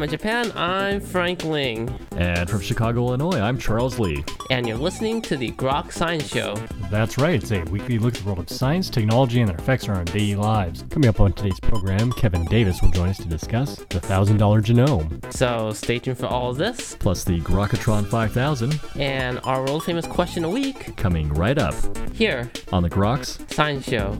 Hammer Japan, I'm Frank Ling. And from Chicago, Illinois, I'm Charles Lee. And you're listening to the Groks Science Show. That's right, it's a weekly look at the world of science, technology, and their effects on our daily lives. Coming up on today's program, Kevin Davies will join us to discuss the $1,000 genome. So stay tuned for all of this. Plus the Grokatron 5000. And our world famous question a week. Coming right up. Here. On the Groks Science Show.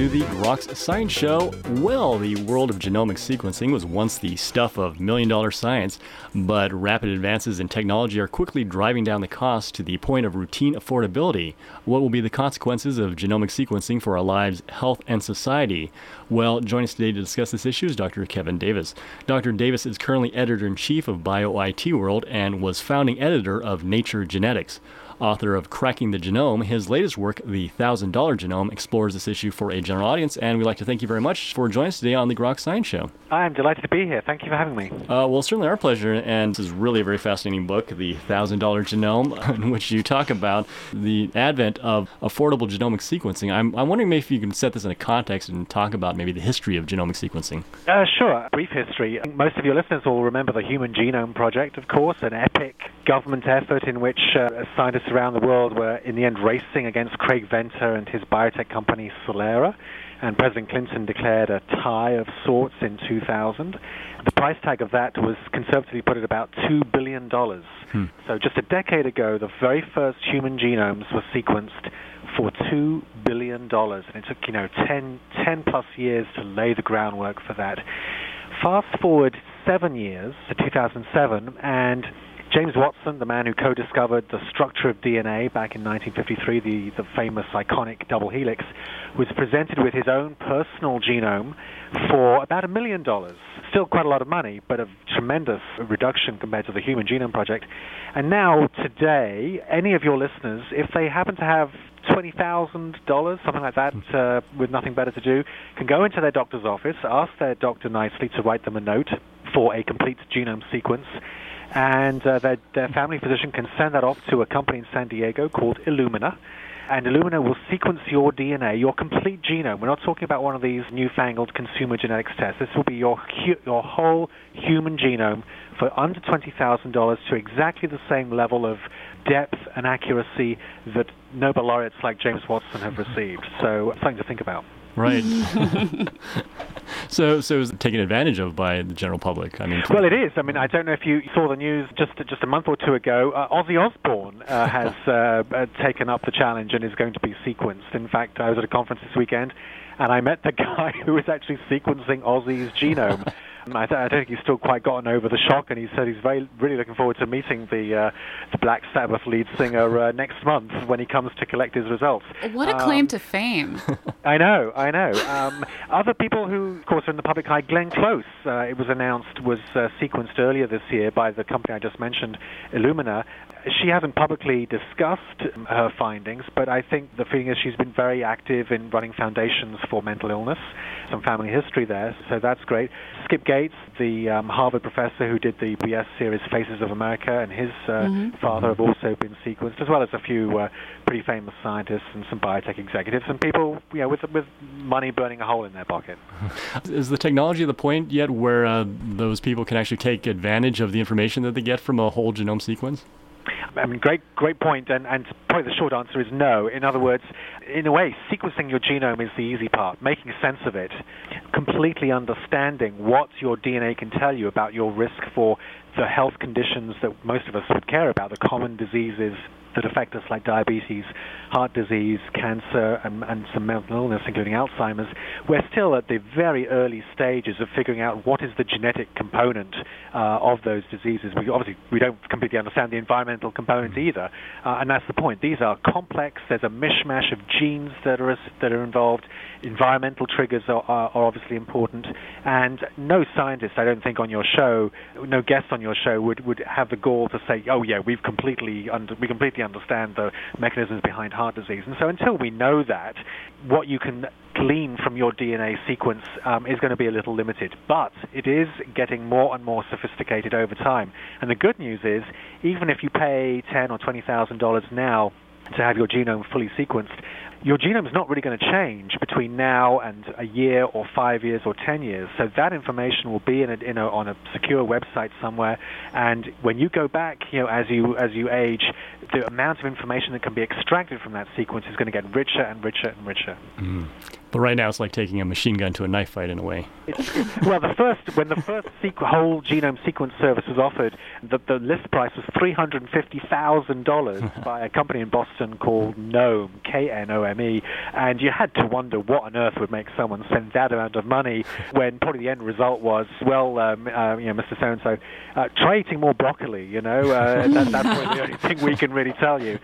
To the Groks Science Show. Well, the world of genomic sequencing was once the stuff of million dollar science, but rapid advances in technology are quickly driving down the cost to the point of routine affordability. What will be the consequences of genomic sequencing for our lives, health, and society? Well, joining us today to discuss this issue is Dr. Kevin Davies. Dr. Davies is currently editor in chief of BioIT World and was founding editor of Nature Genetics. Author of Cracking the Genome, his latest work, The $1,000 Genome, explores this issue for a general audience, and we'd like to thank you very much for joining us today on the Groks Science Show. I'm delighted to be here. Thank you for having me. Uh, well, certainly our pleasure, and this is really a very fascinating book, The $1,000 Genome, in which you talk about the advent of affordable genomic sequencing. I'm, I'm wondering maybe if you can set this in a context and talk about maybe the history of genomic sequencing. Uh, sure. Brief history. Most of your listeners will remember the Human Genome Project, of course, an epic government effort in which uh, scientists around the world were in the end racing against Craig Venter and his biotech company Celera. And President Clinton declared a tie of sorts in 2000. The price tag of that was conservatively put at about $2 billion. Hmm. So just a decade ago, the very first human genomes were sequenced for $2 billion. And it took, you know, 10, 10 plus years to lay the groundwork for that. Fast forward seven years to 2007, and James Watson, the man who co-discovered the structure of DNA back in 1953, the, the famous iconic double helix, was presented with his own personal genome for about a million dollars. Still quite a lot of money, but a tremendous reduction compared to the Human Genome Project. And now, today, any of your listeners, if they happen to have $20,000, something like that, uh, with nothing better to do, can go into their doctor's office, ask their doctor nicely to write them a note for a complete genome sequence, and uh, their, their family physician can send that off to a company in San Diego called Illumina. And Illumina will sequence your DNA, your complete genome. We're not talking about one of these newfangled consumer genetics tests. This will be your your whole human genome for under twenty thousand dollars to exactly the same level of depth and accuracy that Nobel laureates like James Watson have received. So something to think about. Right. so, so it's taken advantage of by the general public. I mean, well, it is. I mean, I don't know if you saw the news just just a month or two ago. Uh, Ozzy Osbourne uh, has uh, uh, taken up the challenge and is going to be sequenced. In fact, I was at a conference this weekend, and I met the guy who was actually sequencing Ozzy's genome. I, th- I, don't think he's still quite gotten over the shock, and he said he's very really looking forward to meeting the uh, the Black Sabbath lead singer uh, next month when he comes to collect his results. What a um, claim to fame! I know, I know. Um, other people who, of course, are in the public eye, Glenn Close, uh, it was announced was uh, sequenced earlier this year by the company I just mentioned, Illumina. She hasn't publicly discussed her findings, but I think the feeling is she's been very active in running foundations for mental illness, some family history there, so that's great. Skip Gates, the um, Harvard professor who did the PBS series Faces of America, and his uh, mm-hmm. father have also been sequenced, as well as a few uh, pretty famous scientists and some biotech executives and people, you know, with with money burning a hole in their pocket. Is the technology at the point yet where uh, those people can actually take advantage of the information that they get from a whole genome sequence? I mean, great, great point, and, and probably the short answer is no. In other words, in a way, sequencing your genome is the easy part, making sense of it, completely understanding what your DNA can tell you about your risk for the health conditions that most of us would care about, the common diseases that affect us, like diabetes, heart disease, cancer, and, and some mental illness, including Alzheimer's, we're still at the very early stages of figuring out what is the genetic component uh, of those diseases. We obviously we don't completely understand the environmental component either, uh, and that's the point. These are complex. There's a mishmash of genes that are that are involved. Environmental triggers are, are, are obviously important, and no scientist, I don't think, on your show, no guest on your show would, would have the gall to say, "Oh yeah, we've completely under, we completely understand the mechanisms behind heart disease." And so until we know that, what you can glean from your DNA sequence um, is going to be a little limited. But it is getting more and more sophisticated over time. And the good news is, even if you pay ten or twenty thousand dollars now to have your genome fully sequenced, your genome is not really going to change between now and a year or five years or ten years. So that information will be in a, in a, on a secure website somewhere. And when you go back, you know, as you as you age, the amount of information that can be extracted from that sequence is going to get richer and richer and richer. Mm. But right now, it's like taking a machine gun to a knife fight in a way. Well, the first when the first sequ- whole genome sequence service was offered, the, the list price was three hundred and fifty thousand dollars by a company in Boston called Knome, K-N-O-M-E, and you had to wonder what on earth would make someone spend that amount of money when probably the end result was, well, um, uh, you know, Mr. So and So, uh, try eating more broccoli. You know, uh, that, that's the only thing we can really tell you.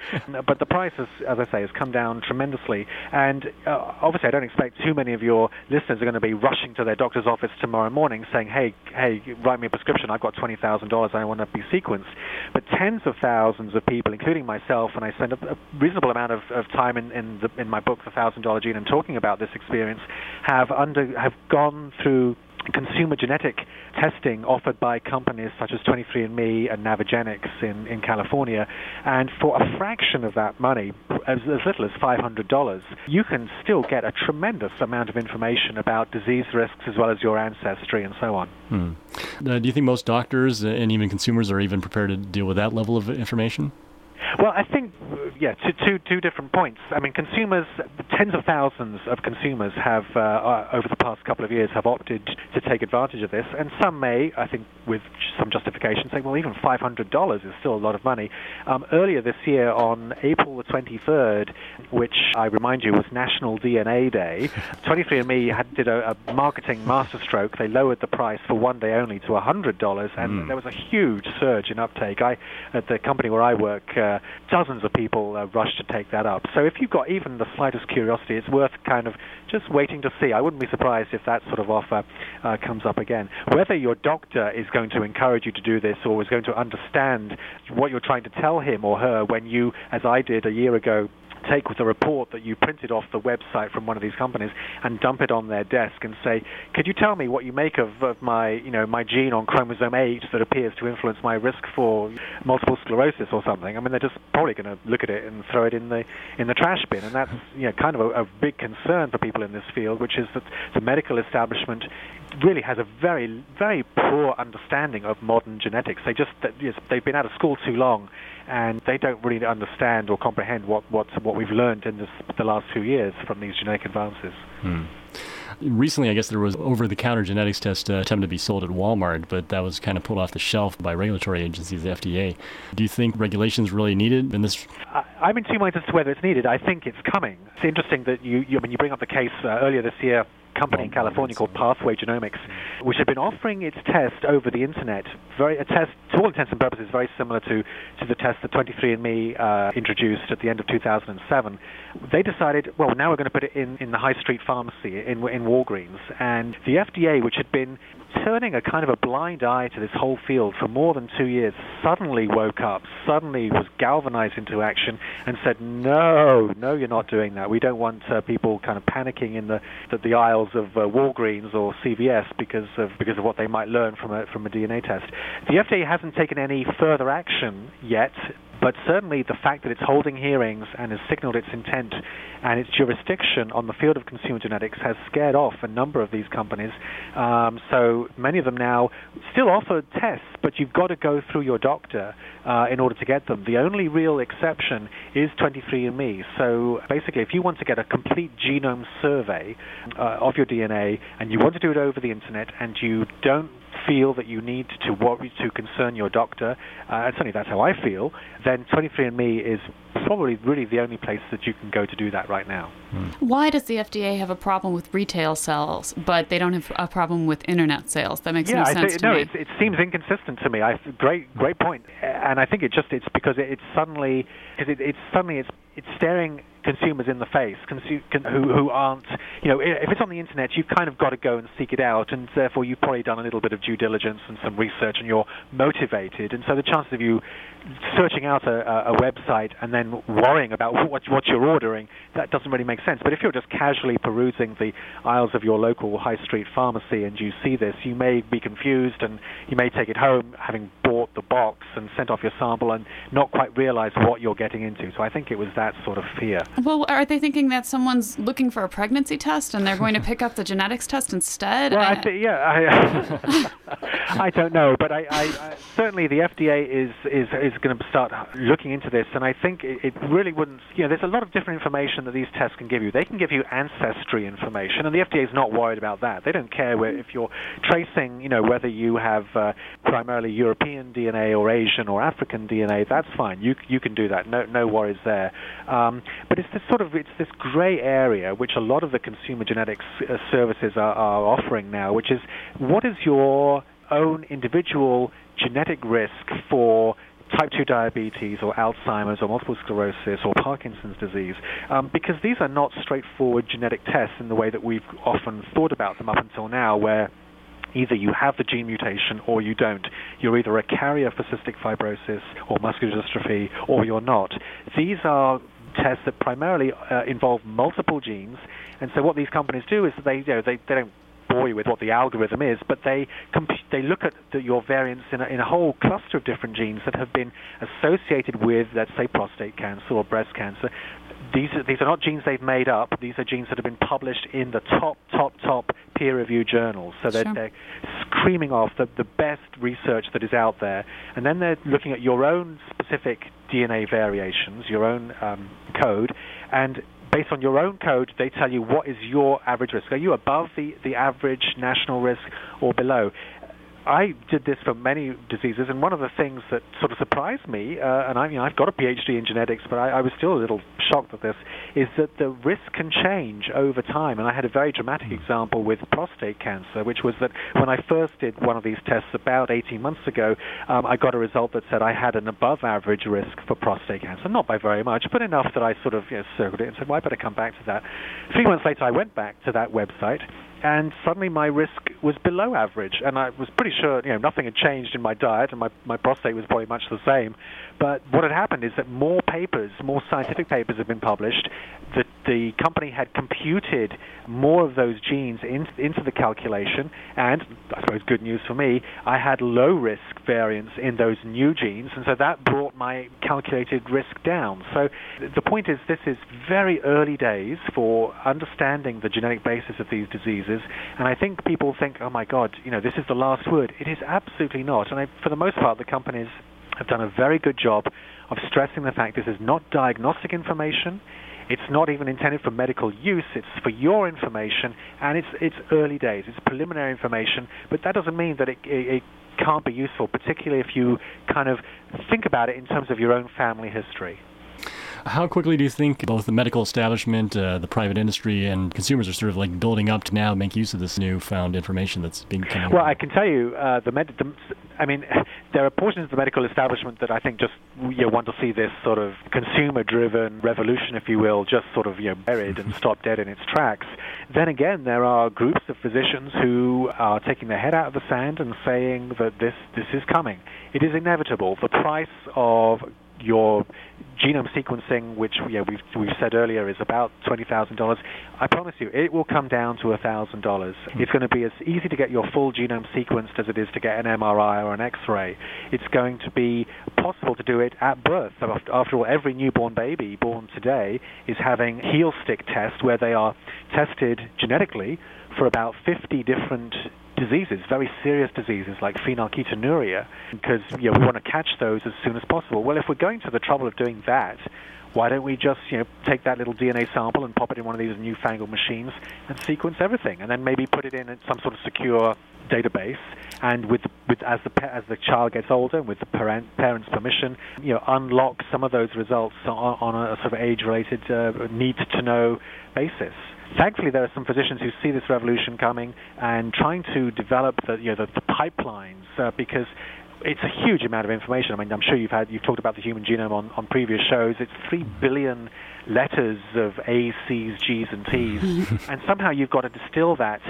But the price, has, as I say, has come down tremendously, and uh, obviously, I don't expect too many of your listeners are going to be rushing to their doctor's office tomorrow morning saying, "Hey, hey, write me a prescription. I've got twenty thousand dollars. I want to be sequenced." But tens of thousands of people, including myself, and I spend a, a reasonable amount of, of time in in, the, in my book, The Thousand Dollar Gene, and talking about this experience, have under have gone through consumer genetic testing offered by companies such as 23andMe and Navigenics in, in California. And for a fraction of that money, as, as little as $500, you can still get a tremendous amount of information about disease risks as well as your ancestry and so on. Hmm. Uh, do you think most doctors and even consumers are even prepared to deal with that level of information? Well, I think, yeah, two, two, two different points. I mean, consumers, tens of thousands of consumers have, uh, uh, over the past couple of years, have opted to take advantage of this, and some may, I think, with some justification, say, well, even $500 is still a lot of money. Um, earlier this year, on April the 23rd, which I remind you was National DNA Day, 23andMe had did a, a marketing masterstroke. They lowered the price for one day only to $100, and mm. there was a huge surge in uptake. I, at the company where I work, uh, dozens of people uh, rushed to take that up. So if you've got even the slightest curiosity, it's worth kind of just waiting to see. I wouldn't be surprised if that sort of offer uh, comes up again. Whether your doctor is going to encourage you to do this or is going to understand what you're trying to tell him or her when you, as I did a year ago, take with a report that you printed off the website from one of these companies and dump it on their desk and say, "Could you tell me what you make of, of my, you know, my gene on chromosome 8 that appears to influence my risk for multiple sclerosis or something?" I mean, they're just probably going to look at it and throw it in the in the trash bin, and that's you know kind of a, a big concern for people in this field, which is that the medical establishment really has a very, very poor understanding of modern genetics. They just they've been out of school too long, and they don't really understand or comprehend what what what we've learned in this, the last few years from these genetic advances. Hmm. Recently, I guess there was over-the-counter genetics test uh, attempted to be sold at Walmart, but that was kind of pulled off the shelf by regulatory agencies, the FDA. Do you think regulations really needed in this? I'm in two minds as to whether it's needed. I think it's coming. It's interesting that you, you I mean, you bring up the case uh, earlier this year company in California called Pathway Genomics, which had been offering its test over the internet. Very a test, to all intents and purposes, very similar to, to the test that 23andMe uh, introduced at the end of 2007. They decided, well, now we're going to put it in, in the high street pharmacy in, in Walgreens, and the FDA, which had been turning a kind of a blind eye to this whole field for more than two years, suddenly woke up, suddenly was galvanized into action, and said, "No, no, you're not doing that. We don't want uh, people kind of panicking in the the, the aisles of uh, Walgreens or CVS because of because of what they might learn from a from a DNA test." The FDA hasn't taken any further action yet but certainly the fact that it's holding hearings and has signaled its intent and its jurisdiction on the field of consumer genetics has scared off a number of these companies. Um, so many of them now still offer tests, but you've got to go through your doctor uh, in order to get them. The only real exception is 23andMe. So basically, if you want to get a complete genome survey uh, of your DNA and you want to do it over the internet and you don't feel that you need to worry to concern your doctor, uh, and certainly that's how I feel, then 23andMe is probably really the only place that you can go to do that right now. Hmm. Why does the FDA have a problem with retail sales, but they don't have a problem with internet sales? That makes yeah, no I sense think, to no, me. it, it seems inconsistent to me. I great, great point. And I think it just it's because it, it's suddenly because it, it's suddenly it's it's staring consumers in the face consu- con- who who aren't you know if it's on the internet you've kind of got to go and seek it out and therefore you've probably done a little bit of due diligence and some research and you're motivated and so the chances of you searching out a, a, a website and then worrying about what what you're ordering that doesn't really make sense. But if you're just casually perusing the aisles of your local high street pharmacy and you see this you may be confused and you may take it home having bought the box and sent off your sample and not quite realize what you're getting into. So I think it was that sort of fear. Well, are they thinking that someone's looking for a pregnancy test and they're going to pick up the genetics test instead? Well, I I- thi- yeah, I, I don't know, but I, I, I certainly the FDA is is is going to start looking into this, and I think it, really wouldn't. You know, there's a lot of different information that these tests can give you. They can give you ancestry information, and the FDA is not worried about that. They don't care where, if you're tracing, you know, whether you have uh, primarily European DNA or Asian or African DNA. That's fine. You you can do that. No no worries there. Um, but it's this sort of it's this gray area which a lot of the consumer genetics uh, services are, are offering now, which is what is your own individual genetic risk for type 2 diabetes or Alzheimer's or multiple sclerosis or Parkinson's disease, um, because these are not straightforward genetic tests in the way that we've often thought about them up until now, where either you have the gene mutation or you don't. You're either a carrier for cystic fibrosis or muscular dystrophy or you're not. These are tests that primarily uh, involve multiple genes, and so what these companies do is they, you know, they, they don't bore you with what the algorithm is, but they comp- they look at the, your variants in a, in a whole cluster of different genes that have been associated with, let's say, prostate cancer or breast cancer. These are, these are not genes they've made up. These are genes that have been published in the top, top, top peer-reviewed journals. So they're, Sure. they're screaming off the, the best research that is out there, and then they're looking at your own specific DNA variations, your own um, code, and based on your own code, they tell you what is your average risk. Are you above the, the average national risk or below? I did this for many diseases, and one of the things that sort of surprised me, uh, and I, know, I've got a PhD in genetics, but I, I was still a little shocked at this, is that the risk can change over time. And I had a very dramatic example with prostate cancer, which was that when I first did one of these tests about 18 months ago, um, I got a result that said I had an above-average risk for prostate cancer, not by very much, but enough that I sort of you know, circled it and said, well, I better come back to that. Three months later, I went back to that website and suddenly my risk was below average. And I was pretty sure, you know, nothing had changed in my diet, and my, my prostate was probably much the same. But what had happened is that more papers, more scientific papers have been published. That the company had computed more of those genes in, into the calculation, and I suppose good news for me, I had low risk variants in those new genes, and so that brought my calculated risk down. So the point is, this is very early days for understanding the genetic basis of these diseases, and I think people think, oh my God, you know, this is the last word. It is absolutely not, and I, for the most part, the companies have done a very good job of stressing the fact this is not diagnostic information. It's not even intended for medical use. It's for your information, and it's it's early days. It's preliminary information, but that doesn't mean that it, it, it can't be useful, particularly if you kind of think about it in terms of your own family history. How quickly do you think both the medical establishment, uh, the private industry, and consumers are sort of like building up to now make use of this newfound information that's being coming? Well, I can tell you, uh, the, med- the I mean, there are portions of the medical establishment that I think just you know, want to see this sort of consumer-driven revolution, if you will, just sort of you know buried and stop dead in its tracks. Then again, there are groups of physicians who are taking their head out of the sand and saying that this this is coming. It is inevitable. The price of your genome sequencing, which yeah, we've we've said earlier is about twenty thousand dollars. I promise you, it will come down to thousand dollars. Hmm. It's going to be as easy to get your full genome sequenced as it is to get an MRI or an X-ray. It's going to be possible to do it at birth. After all, every newborn baby born today is having heel stick tests where they are tested genetically for about 50 different diseases, very serious diseases like phenylketonuria, because you know, we want to catch those as soon as possible. Well, if we're going to the trouble of doing that, why don't we just you know take that little DNA sample and pop it in one of these newfangled machines and sequence everything, and then maybe put it in some sort of secure database, and with with as the as the child gets older, with the parent, parents' permission, you know, unlock some of those results on, on a sort of age-related, uh, need-to-know basis. Thankfully, there are some physicians who see this revolution coming and trying to develop the you know the, the pipelines uh, because it's a huge amount of information. I mean, I'm sure you've had you've talked about the human genome on, on previous shows. It's three billion letters of A's, C's, G's, and T's, and somehow you've got to distill that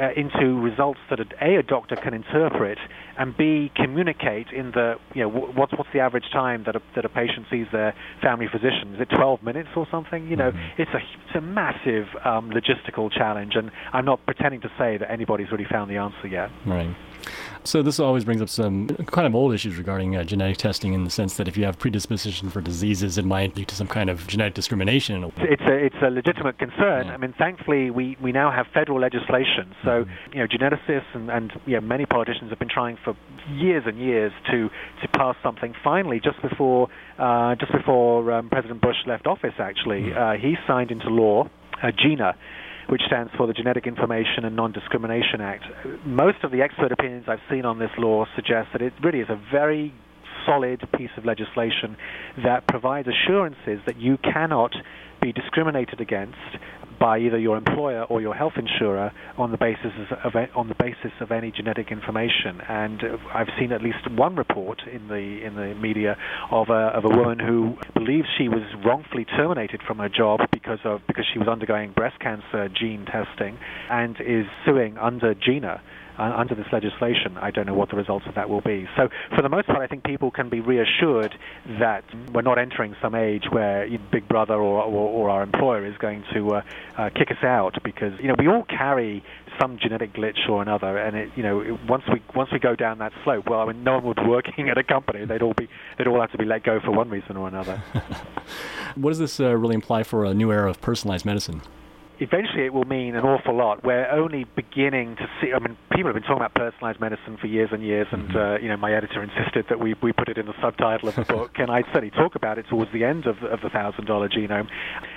uh, into results that a, a, doctor can interpret, and b communicate in the you know what's what's the average time that a, that a patient sees their family physician? Is it 12 minutes or something? You know, mm-hmm. it's a it's a massive um, logistical challenge, and I'm not pretending to say that anybody's really found the answer yet. Right. So this always brings up some kind of old issues regarding uh, genetic testing in the sense that if you have predisposition for diseases, it might lead to some kind of genetic discrimination. It's a, it's a legitimate concern. Yeah. I mean, thankfully, we, we now have federal legislation. So, mm-hmm. you know, geneticists and, and you know, many politicians have been trying for years and years to, to pass something. Finally, just before, uh, just before um, President Bush left office, actually, mm-hmm. uh, he signed into law uh, GINA, which stands for the Genetic Information and Non-Discrimination Act. Most of the expert opinions I've seen on this law suggest that it really is a very solid piece of legislation that provides assurances that you cannot be discriminated against by either your employer or your health insurer on the basis of on the basis of any genetic information. And uh, I've seen at least one report in the in the media of a of a woman who believes she was wrongfully terminated from her job because of because she was undergoing breast cancer gene testing and is suing under GINA uh, under this legislation. I don't know what the results of that will be. So, for the most part, I think people can be reassured that we're not entering some age where Big Brother or, or, or our employer is going to uh, uh, kick us out because you know we all carry some genetic glitch or another, and it you know once we once we go down that slope, well, I mean, no one would be working at a company; they'd all be they'd all have to be let go for one reason or another. what does this uh, really imply for a new era of personalized medicine? Eventually it will mean an awful lot. We're only beginning to see. I mean, people have been talking about personalized medicine for years and years, and mm-hmm. uh, you know, my editor insisted that we we put it in the subtitle of the book, and I certainly talk about it towards the end of, of the thousand dollar genome.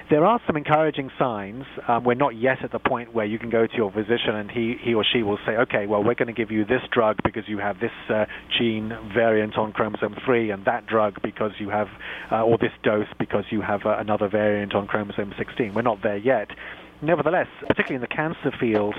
There are some encouraging signs. Um, we're not yet at the point where you can go to your physician and he he or she will say, okay, well, we're going to give you this drug because you have this uh, gene variant on chromosome three, and that drug because you have, uh, or this dose because you have uh, another variant on chromosome 16. We're not there yet. Nevertheless, particularly in the cancer field,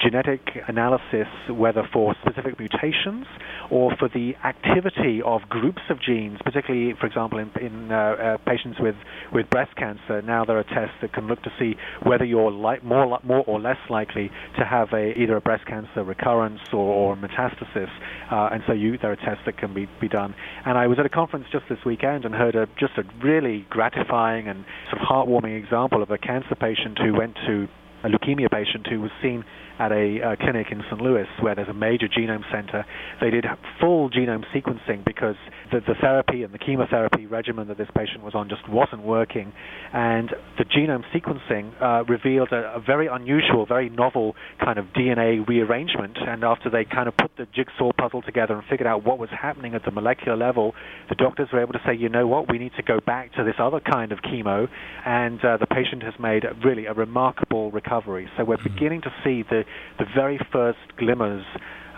genetic analysis, whether for specific mutations or for the activity of groups of genes, particularly, for example, in, in uh, uh, patients with, with breast cancer, now there are tests that can look to see whether you're li- more, more or less likely to have a, either a breast cancer recurrence or, or metastasis. Uh, and so you, there are tests that can be, be done. And I was at a conference just this weekend and heard a, just a really gratifying and sort of heartwarming example of a cancer patient who went to a leukemia patient who was seen at a uh, clinic in St. Louis where there's a major genome center. They did full genome sequencing because the, the therapy and the chemotherapy regimen that this patient was on just wasn't working. And the genome sequencing uh, revealed a, a, very unusual, very novel kind of DNA rearrangement. And after they kind of put the jigsaw puzzle together and figured out what was happening at the molecular level, the doctors were able to say, you know what, we need to go back to this other kind of chemo. And uh, the patient has made really a remarkable recovery. So we're mm-hmm. beginning to see the the very first glimmers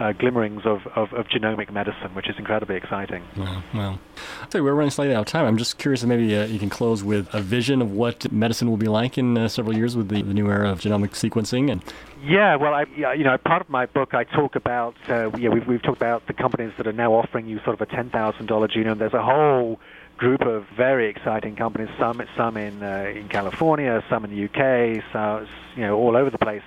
uh, glimmerings of, of, of, genomic medicine, which is incredibly exciting. Well, well. So we're running slightly out of time. I'm just curious if maybe uh, you can close with a vision of what medicine will be like in uh, several years with the, the, new era of genomic sequencing. And yeah, well, I, you know, part of my book, I talk about, uh, yeah, we've, we've talked about the companies that are now offering you sort of a $10,000 genome. There's a whole group of very exciting companies, some some in uh, in California, some in the UK, so you know all over the place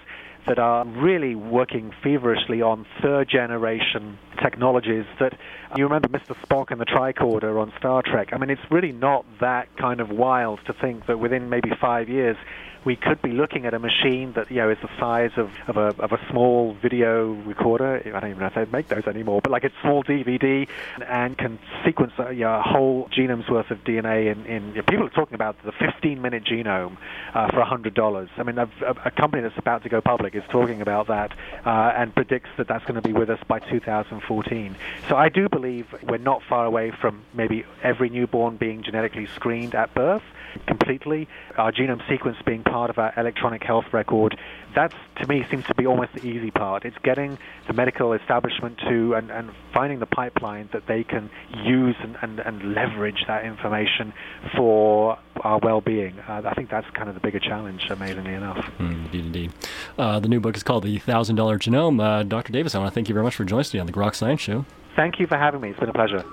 that are really working feverishly on third generation technologies that you remember Mr. Spock and the tricorder on Star Trek. I mean, it's really not that kind of wild to think that within maybe five years we could be looking at a machine that you know is the size of, of, a, of a small video recorder. I don't even know if they make those anymore, but like a small DVD and can sequence a, you know, whole genome's worth of DNA. In, in you know, people are talking about the 15-minute genome uh, for $100. I mean, a, a, company that's about to go public is talking about that uh, and predicts that that's going to be with us by 2014. So I do believe we're not far away from maybe every newborn being genetically screened at birth completely. Our genome sequence being part of our electronic health record, that to me seems to be almost the easy part. It's getting the medical establishment to and, and finding the pipeline that they can use and, and, and leverage that information for our well-being. Uh, I think that's kind of the bigger challenge, amazingly enough. Mm, indeed, indeed. Uh, the new book is called The Thousand Dollar Genome. Uh, Dr. Davies, I want to thank you very much for joining us today on the Groks Science Show. Thank you for having me. It's been a pleasure.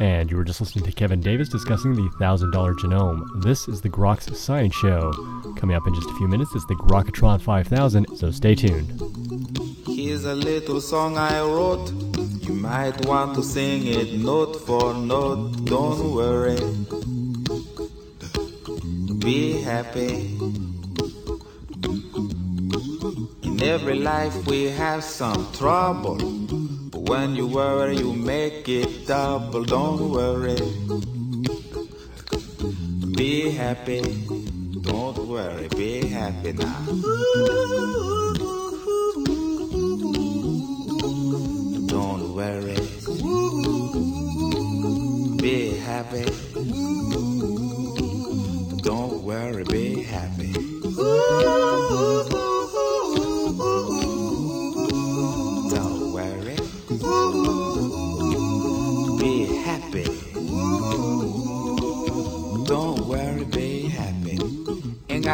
And you were just listening to Kevin Davies discussing the $1,000 genome. This is the Groks Science Show. Coming up in just a few minutes is the Grokatron 5000, so stay tuned. Here's a little song I wrote. You might want to sing it note for note. Don't worry. Be happy. In every life we have some trouble. When you worry, you make it double. Don't worry. Be happy. Don't worry. Be happy now. Don't worry. Be happy. Don't worry, be happy.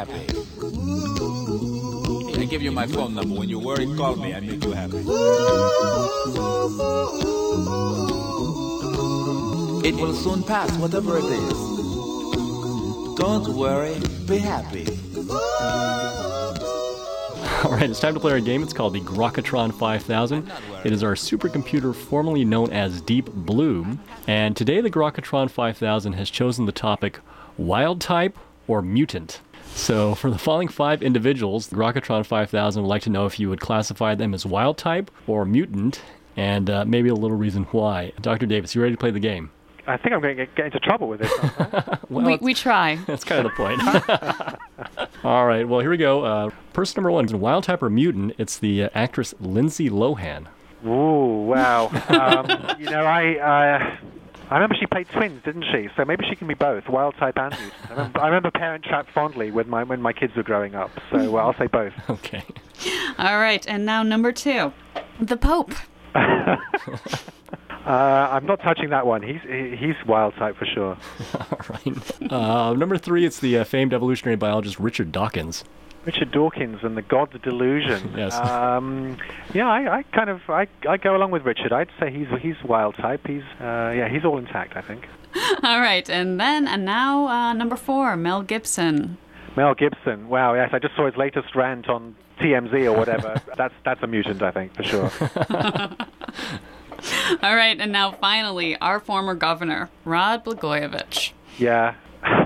Happy. I give you my phone number. When you worry, call me. I make you happy. It will soon pass, whatever it is. Don't worry, be happy. All right, it's time to play our game. It's called the Grokatron 5000. It is our supercomputer formerly known as Deep Blue. And today, the Grokatron 5000 has chosen the topic wild type or mutant. So, for the following five individuals, the Grokatron 5000 would like to know if you would classify them as wild type or mutant, and uh, maybe a little reason why. Dr. Davies, you ready to play the game? I think I'm going to get, get into trouble with this. Well, we, we try. That's kind of the point. All right, well, here we go. Uh, person number one is wild type or mutant. It's the uh, actress Lindsay Lohan. Ooh, wow. Um, you know, I uh, I remember she played twins, didn't she? So maybe she can be both, wild type and mutant. I remember, I remember Parent Trap fondly with my when my kids were growing up. So uh, I'll say both. Okay. All right, and now number two, the Pope. Uh, I'm not touching that one. He's he's wild type for sure. All right. Uh, number three, it's the uh, famed evolutionary biologist Richard Dawkins. Richard Dawkins and the God's Delusion. Yes. Um, yeah, I, I kind of I, I go along with Richard. I'd say he's he's wild type. He's uh, yeah, he's all intact. I think. All right, and then and now uh, number four, Mel Gibson. Mel Gibson. Wow. Yes, I just saw his latest rant on TMZ or whatever. that's that's a mutant, I think, for sure. All right, and now finally, our former governor, Rod Blagojevich. Yeah.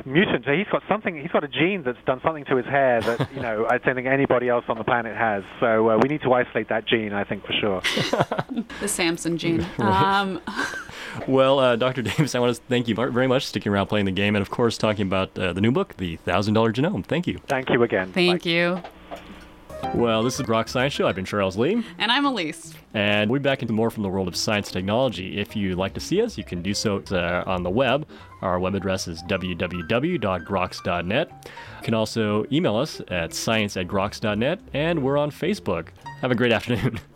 Mutant. So he's got something. He's got a gene that's done something to his hair that you know I don't think anybody else on the planet has. So uh, we need to isolate that gene. I think for sure. The Samson gene. Um, Well, uh, Dr. Davies, I want to thank you very much for sticking around playing the game and, of course, talking about uh, the new book, The $1,000 Genome. Thank you. Thank you again. thank you. Well, this is Rock Science Show. I've been Charles Lee. And I'm Elise. And we'll be back into more from the world of science and technology. If you'd like to see us, you can do so uh, on the web. Our web address is www.groks.net. You can also email us at science at groks.net, and we're on Facebook. Have a great afternoon.